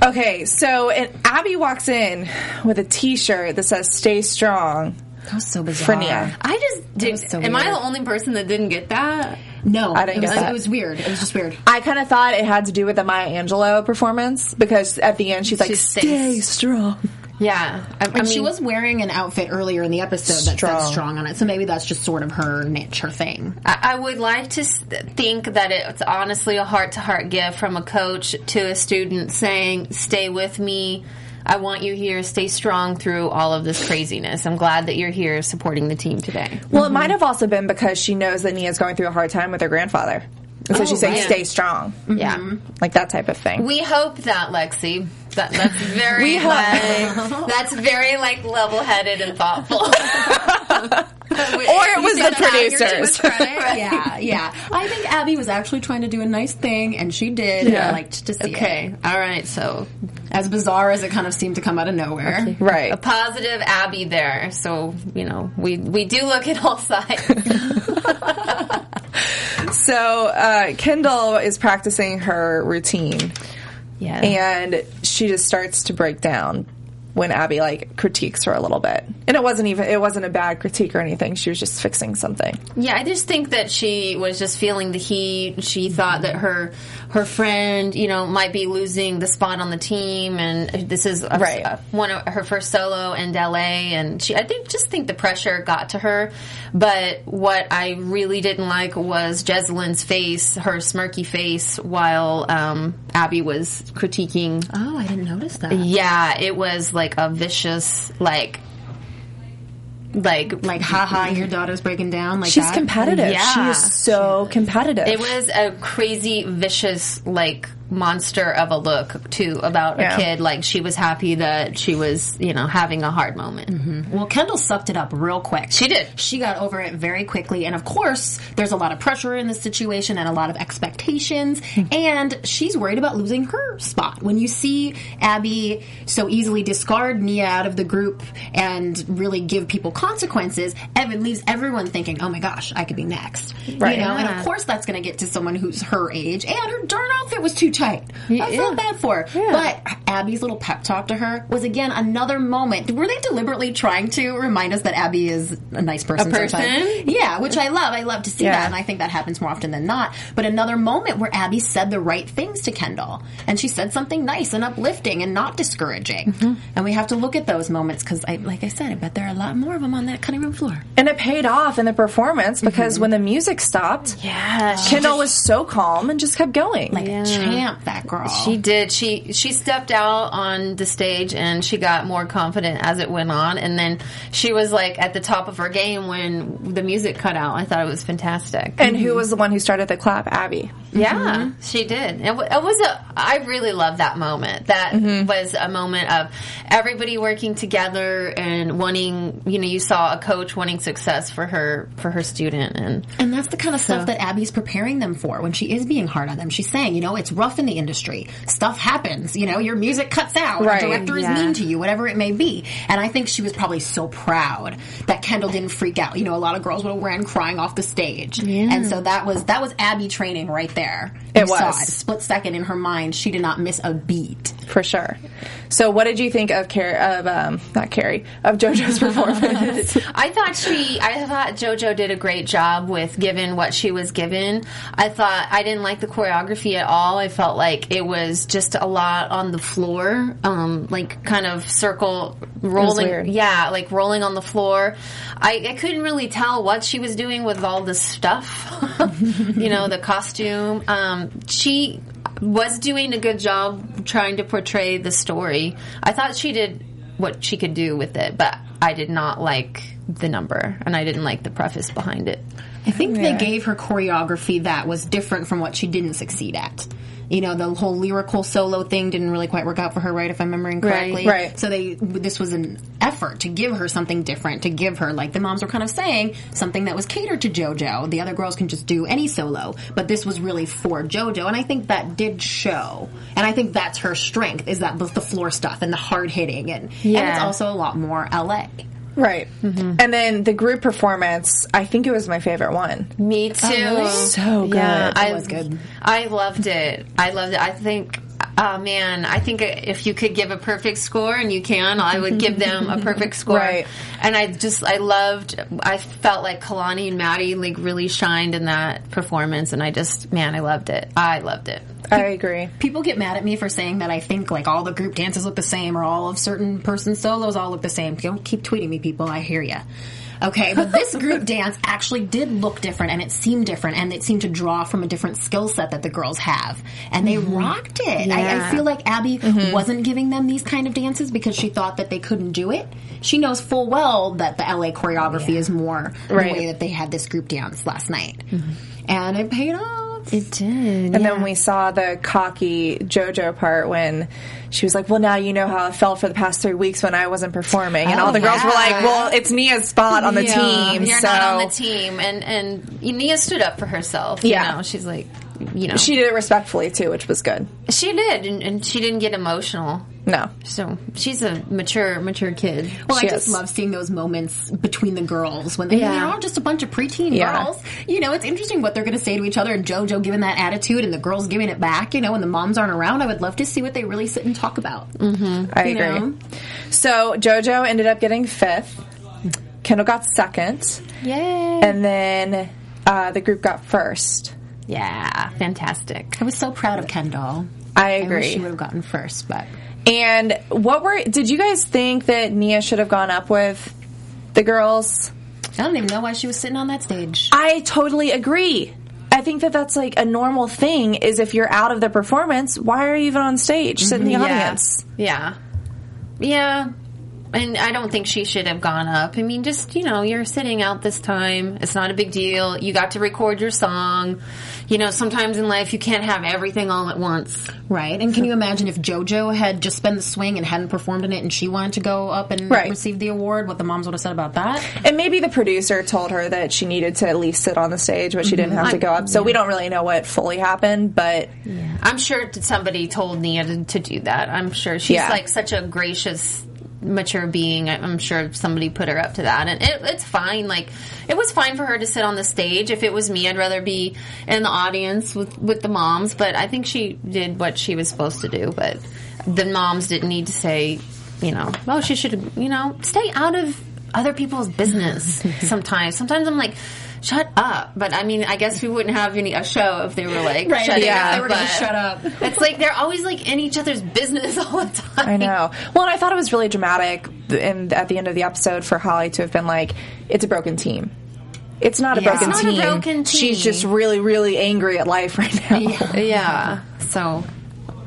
Okay, so and Abby walks in with a T-shirt that says "Stay Strong" That was so bizarre. for Nia. I just did. was so am I the only person that didn't get that? No, I didn't it was, get that. It was weird. It was just weird. I kind of thought it had to do with the Maya Angelou performance because at the end she's like, She "Stay strong." Yeah, I, I mean, she was wearing an outfit earlier in the episode that said Strong. strong on it, so maybe that's just sort of her niche, her thing. I I would like to think that it's honestly a heart to heart gift from a coach to a student saying, Stay with me. I want you here. Stay strong through all of this craziness. I'm glad that you're here supporting the team today. Well, it might have also been because she knows that Nia's going through a hard time with her grandfather, and so Oh, she's saying, right. "Stay strong," Yeah. Mm-hmm. like that type of thing. We hope that, Lexie. That, that's very like, that's very like level headed and thoughtful. or or it was the producers. yeah, yeah. I think Abby was actually trying to do a nice thing, and she did. And I liked to see Okay. it. All right. So As bizarre as it kind of seemed to come out of nowhere. right. a positive Abby there. So you know we we do look at all sides. So uh, Kendall is practicing her routine, Yeah. and she just starts to break down when Abby like critiques her a little bit. And it wasn't even it wasn't a bad critique or anything. She was just fixing something. Yeah, I just think that she was just feeling the heat. She thought that her her friend, you know, might be losing the spot on the team, and this is a, Right. a- one of her first solo in LA, and she, I think, just think the pressure got to her. But what I really didn't like was Jessalynn's face, her smirky face, while um, Abby was critiquing. Oh, I didn't notice that. Yeah, it was like a vicious, like, like Like, haha, your daughter's breaking down. Like She's that. competitive. Yeah. She is so competitive. It was a crazy, vicious, like monster of a look too about Yeah. a kid. Like she was happy that she was, you know, having a hard moment. Mm-hmm. Well, Kendall sucked it up real quick. She did. She got over it very quickly. And of course, there's a lot of pressure in this situation and a lot of expectations. and she's worried about losing her spot. When you see Abby so easily discard Nia out of the group and really give people consequences, Evan leaves everyone thinking, oh my gosh, I could be next. Right. You know, and of course that's going to get to someone who's her age. And her darn outfit was too tight. I Yeah. felt bad for her. But Abby's little pep talk to her was again another moment. Were they deliberately trying to remind us that Abby is a nice person? A person? sometimes? Yeah, which I love. I love to see Yeah. that, and I think that happens more often than not. But another moment where Abby said the right things to Kendall, and she said something nice and uplifting and not discouraging. Mm-hmm. And we have to look at those moments because, I, like I said, I bet there are a lot more of them on that cutting room floor. And it paid off in the performance because when the music stopped, Yeah, Kendall was so calm and just kept going. Like a champ, that girl. She did. She she stepped out on the stage and she got more confident as it went on. And then she was like at the top of her game when the music cut out. I thought it was fantastic. and who was the one who started the clap? Abby. Yeah, mm-hmm. she did. It, w- it was a. I really love that moment. That mm-hmm. was a moment of everybody working together and wanting. You know, you saw a coach wanting success for her for her student, and And that's the kind of stuff that Abby's preparing them for when she is being hard on them. She's saying, you know, it's rough in the industry. Stuff happens. You know, your music cuts out. Right. Director Yeah. is mean to you, whatever it may be. And I think she was probably so proud that Kendall didn't freak out. You know, a lot of girls would have ran crying off the stage. And so that was that was Abby training right there. It You saw was. it. Split second in her mind, she did not miss a beat. For sure. So, what did you think of Carrie? Of um, not Carrie of JoJo's performance? I thought she, I thought JoJo did a great job with given what she was given. I thought I didn't like the choreography at all. I felt like it was just a lot on the floor, um, like kind of circle rolling. weird. Yeah, like rolling on the floor. I, I couldn't really tell what she was doing with all this stuff. you know, the costume. Um, she was doing a good job trying to portray the story. I thought she did what she could do with it, but I did not like the number and I didn't like the preface behind it. I think they gave her choreography that was different from what she didn't succeed at. You know, the whole lyrical solo thing didn't really quite work out for her, right? If I'm remembering correctly. right. right. So they, this was an effort to give her something different, to give her, like the moms were kind of saying, something that was catered to JoJo. The other girls can just do any solo, but this was really for JoJo, and I think that did show. And I think that's her strength, is that the, the floor stuff and the hard hitting, and, and it's also a lot more LA. Right. Mm-hmm. And then the group performance. I think it was my favorite one. Me oh, too. really? So good. Yeah, It I was good. I loved it. I loved it. I think. Oh man, I think if you could give a perfect score, and you can, I would give them a perfect score. Right. And I just, I loved. I felt like Kalani and Maddie like really shined in that performance, and I just, man, I loved it. I loved it. I agree. people get mad at me for saying that I think like all the group dances look the same or all of certain person solos all look the same. Don't keep tweeting me, people. I hear ya. Okay, but this group dance actually did look different and it seemed different and it seemed to draw from a different skill set that the girls have. And they mm-hmm. rocked it. I, I feel like Abby mm-hmm. wasn't giving them these kind of dances because she thought that they couldn't do it. She knows full well that the LA choreography is more Right. the way that they had this group dance last night. Mm-hmm. And it paid off. It did. And then we saw the cocky JoJo part when she was like, "Well, now you know how I felt for the past three weeks when I wasn't performing," and Oh, all the girls were like, "Well, it's Nia's spot on the Yeah, team, You're so not on the team, and and Nia stood up for herself. Yeah. you know, she's like, you know, she did it respectfully too, which was good. she did, and, and she didn't get emotional. No, So she's a mature, mature kid. Well, She I just is. love seeing those moments between the girls when they, Yeah. they're all just a bunch of preteen Yeah. girls. You know, it's interesting what they're going to say to each other, and JoJo giving that attitude, and the girls giving it back. You know, when the moms aren't around, I would love to see what they really sit and talk about. I You agree. know? So JoJo ended up getting fifth. Kendall got second, Yay! and then uh, the group got first. Yeah, fantastic. I was so proud of Kendall. I I wish agree. she would have gotten first, but And what were did you guys think that Nia should have gone up with the girls? I don't even know why she was sitting on that stage. I totally agree. I think that that's like a normal thing. Is if you're out of the performance, why are you even on stage? Sit in the mm-hmm. Yeah. audience. Yeah, yeah. and I don't think she should have gone up. I mean, just you know, you're sitting out this time. It's not a big deal. You got to record your song. You know, sometimes in life you can't have everything all at once. Right. And can you imagine if JoJo had just been the swing and hadn't performed in it and she wanted to go up and Right. receive the award, what the moms would have said about that? And maybe the producer told her that she needed to at least sit on the stage, but she didn't have to mm-hmm. go up. So we don't really know what fully happened, but I'm sure somebody told Nia to, to do that. I'm sure she's Yeah. like such a gracious, mature being. I'm sure somebody put her up to that, and it, it's fine. Like it was fine for her to sit on the stage. If it was me, I'd rather be in the audience with with the moms. But I think she did what she was supposed to do. But the moms didn't need to say, you know, oh, she should, you know, stay out of other people's business. sometimes, sometimes I'm like. Shut up! But I mean, I guess we wouldn't have any a show if they were like, Right, shutting yeah, up. they were gonna but- shut up. it's like they're always like in each other's business all the time. I know. Well, and I thought it was really dramatic and at the end of the episode for Holly to have been like, it's a broken team. It's not a Yeah. broken It's not a team. broken team. She's just really, really angry at life right now. Yeah. So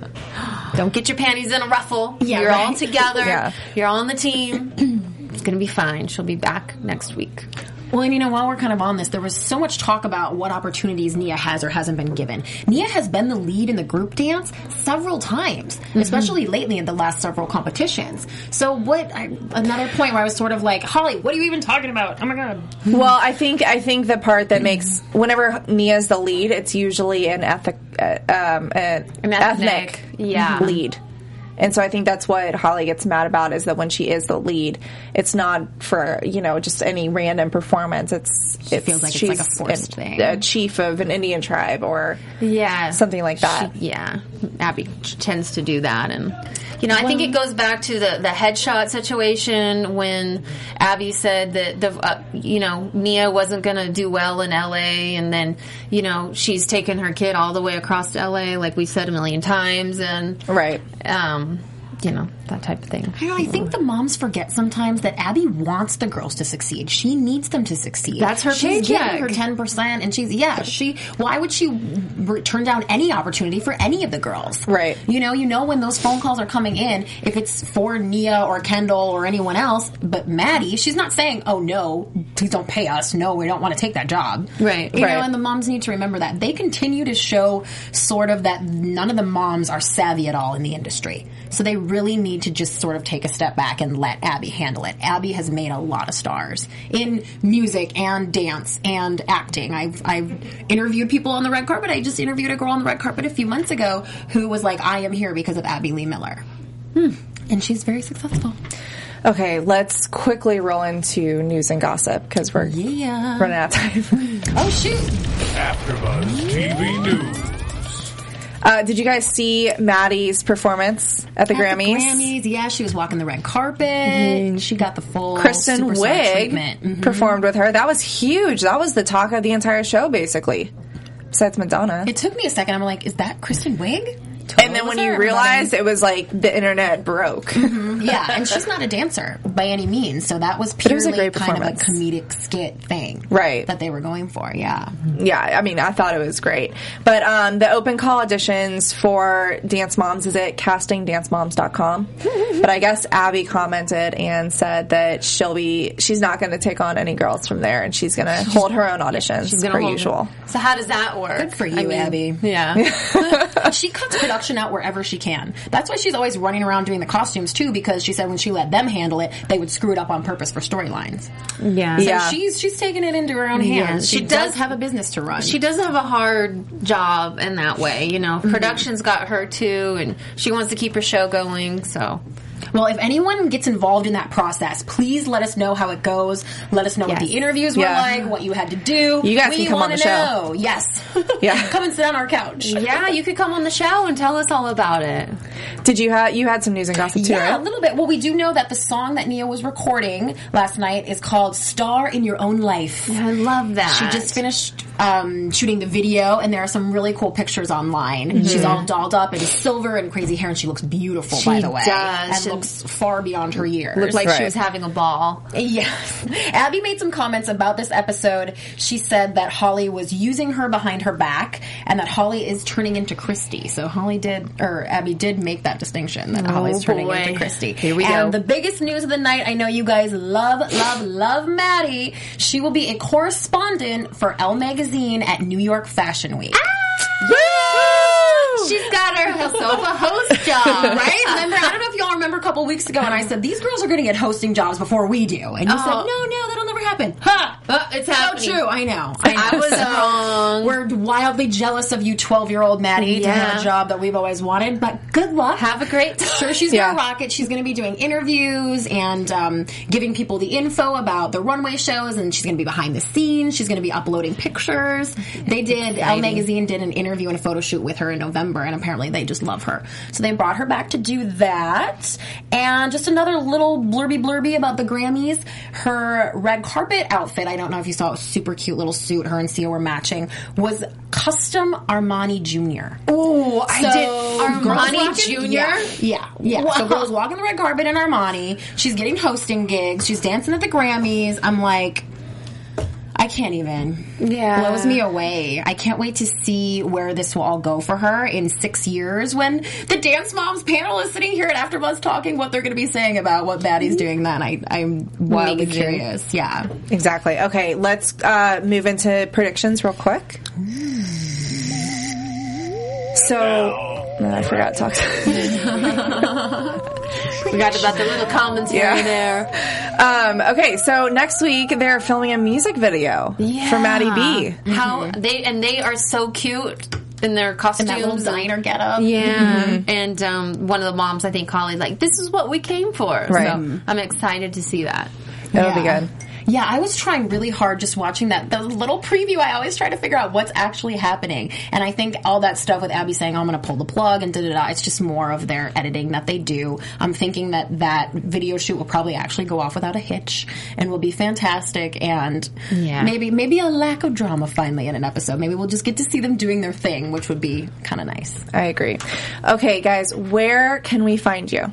don't get your panties in a ruffle. Yeah, You're all together. Yeah. You're all on the team. It's gonna be fine. She'll be back next week. Well, and you know, while we're kind of on this, there was so much talk about what opportunities Nia has or hasn't been given. Nia has been the lead in the group dance several times, especially lately in the last several competitions. So, what? I, another point where I was sort of like, Holly, what are you even talking about? Oh my god! Well, I think I think the part that makes whenever Nia's the lead, it's usually an ethic, uh, um, an, An ethnic, yeah. lead. And so I think that's what Holly gets mad about is that when she is the lead, it's not for you know just any random performance. It's it feels like it's like a forced thing. A chief of an Indian tribe or Yeah. something like that. She- yeah. Abby tends to do that. And, you know, I think it goes back to the, the headshot situation when Abby said that, the uh, you know, Nia wasn't going to do well in LA. And then, you know, she's taken her kid all the way across to LA, like we said a million times. And, Right. um, you know, that type of thing. I, know, I think the moms forget sometimes that Abby wants the girls to succeed. She needs them to succeed. That's her She's paycheck. getting her ten percent, and she's yeah. She why would she turn down any opportunity for any of the girls? Right. You know, you know when those phone calls are coming in, if it's for Nia or Kendall or anyone else, but Maddie, she's not saying, "Oh no, please don't pay us. No, we don't want to take that job." Right. You know, Right. and the moms need to remember that they continue to show sort of that none of the moms are savvy at all in the industry. So they really need to just sort of take a step back and let Abby handle it. Abby has made a lot of stars in music and dance and acting. I've, I've interviewed people on the red carpet. I just interviewed a girl on the red carpet a few months ago who was like, I am here because of Abby Lee Miller. Hmm. And she's very successful. Okay, let's quickly roll into news and gossip because we're Yeah. running out of time. Oh, shoot. AfterBuzz TV News. Uh, did you guys see Maddie's performance at the At Grammys? The Grammys, yeah, she was walking the red carpet. She got the full Kristen Wiig. Mhm. performed with her. That was huge. That was the talk of the entire show, basically. Besides Madonna. It took me a second. I'm like, is that Kristen Wiig? And then when you realize it was like the internet broke. yeah, and she's not a dancer by any means, so that was it purely was a great kind of a comedic skit thing, Right. That they were going for. Yeah, yeah, I mean, I thought it was great. But um, the open call auditions for Dance Moms is at castingdancemoms.com. but I guess Abby commented and said that she'll be, she's not going to take on any girls from there and she's going to hold her own auditions She's gonna per hold- usual. So how does that work? Good for you, I mean, Abby. Yeah. she cuts production out wherever she can. That's why she's always running around doing the costumes too, because she said when she let them handle it, they would screw it up on purpose for storylines. yeah. So Yeah. she's she's taking it into her own Yeah, hands. She, she does, does- have a business to run. She does have a hard job in that way, you know. Mm-hmm. Production's got her too, and she wants to keep her show going. So Well, if anyone gets involved in that process, please let us know how it goes. Let us know what the interviews were Yeah. like, what you had to do. You guys we can come on wanna the show. Know. Yes. Yeah. come and sit on our couch. yeah, you could come on the show and tell us all about it. Did you have, you had some news and gossip too, Yeah, right? a little bit. Well, we do know that the song that Nia was recording last night is called "Star in Your Own Life." I love that. She just finished um, shooting the video, and there are some really cool pictures online. Mm-hmm. She's all dolled up in silver and crazy hair, and she looks beautiful, by the way. does. And She- looks far beyond her years. Looked like Right. she was having a ball. Yes. Abby made some comments about this episode. She said that Holly was using her behind her back and that Holly is turning into Christi. So Holly did, or Abby did make that distinction that Holly's oh, turning into Christi. Here we and go. the biggest news of the night, I know you guys love, love, love Maddie. She will be a correspondent for Elle Magazine at New York Fashion Week. Ah! She's got herself a host job, Right? Remember, I don't know if y'all remember a couple weeks ago, and I said these girls are going to get hosting jobs before we do, and you said Oh. no, no, that'll happen. Ha! Uh, it's So true. I know. I, know. I was wrong. We're wildly jealous of you, twelve-year-old Maddie, to have a job that we've always wanted. But good luck. Have a great time. Sure, she's Yeah. gonna rock it. She's gonna be doing interviews and um, giving people the info about the runway shows, and she's gonna be behind the scenes. She's gonna be uploading pictures. They did. Elle Magazine did an interview and a photo shoot with her in November, and apparently they just love her. So they brought her back to do that. And just another little blurby blurby about the Grammys. Her red carpet outfit. I don't know if you saw. It a super cute little suit. Her and Sia were matching. Was custom Armani Junior. Ooh, I So, did. Armani Jr.? Yeah, yeah. yeah. So girls walking the red carpet in Armani. She's getting hosting gigs. She's dancing at the Grammys. I'm like, I can't even. Yeah. blows me away. I can't wait to see where this will all go for her in six years when the Dance Moms panel is sitting here at AfterBuzz talking what they're going to be saying about what Maddie's doing. Then I, I'm wildly Amazing. curious. Yeah. Exactly. Okay, let's uh, move into predictions real quick. So, no, I forgot to talk. To Forgot about the little commentary Yeah. there. um, okay, so next week they're filming a music video for Maddie B. How they and they are so cute in their And costumes. that little diner get up. Yeah, and um, one of the moms, I think, Holly, like this is what we came for. Right. So I'm excited to see that. That'll be good. Yeah, I was trying really hard just watching that the little preview. I always try to figure out what's actually happening, and I think all that stuff with Abby saying I'm going to pull the plug and da da da. It's just more of their editing that they do. I'm thinking that that video shoot will probably actually go off without a hitch and will be fantastic, and Yeah. maybe maybe a lack of drama finally in an episode. Maybe we'll just get to see them doing their thing, which would be kind of nice. I agree. Okay, guys, where can we find you?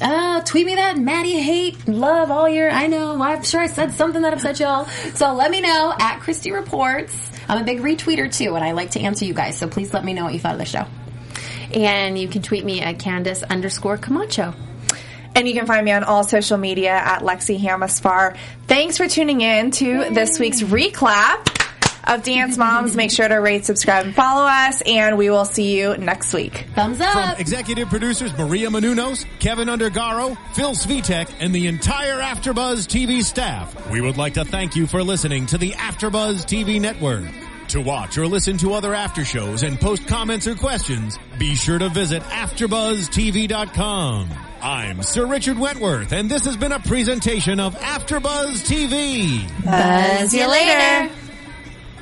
Uh, tweet me that Maddie hate love all your. I know. I'm sure I said something that upset y'all. So let me know at Christy Reports. I'm a big retweeter too, and I like to answer you guys. So please let me know what you thought of the show. And you can tweet me at Candice underscore Camacho. And you can find me on all social media at Lexie Hammesfahr. Thanks for tuning in to this week's reclap of Dance Moms. Make sure to rate, subscribe, and follow us, and we will see you next week. Thumbs up. From up. executive producers Maria Menounos, Keven Undergaro, Phil Svitek, and the entire AfterBuzz TV staff, we would like to thank you for listening to the AfterBuzz TV network. To watch or listen to other after shows and post comments or questions, be sure to visit AfterBuzzTV.com. I'm Sir Richard Wentworth, and this has been a presentation of AfterBuzz TV. See you later.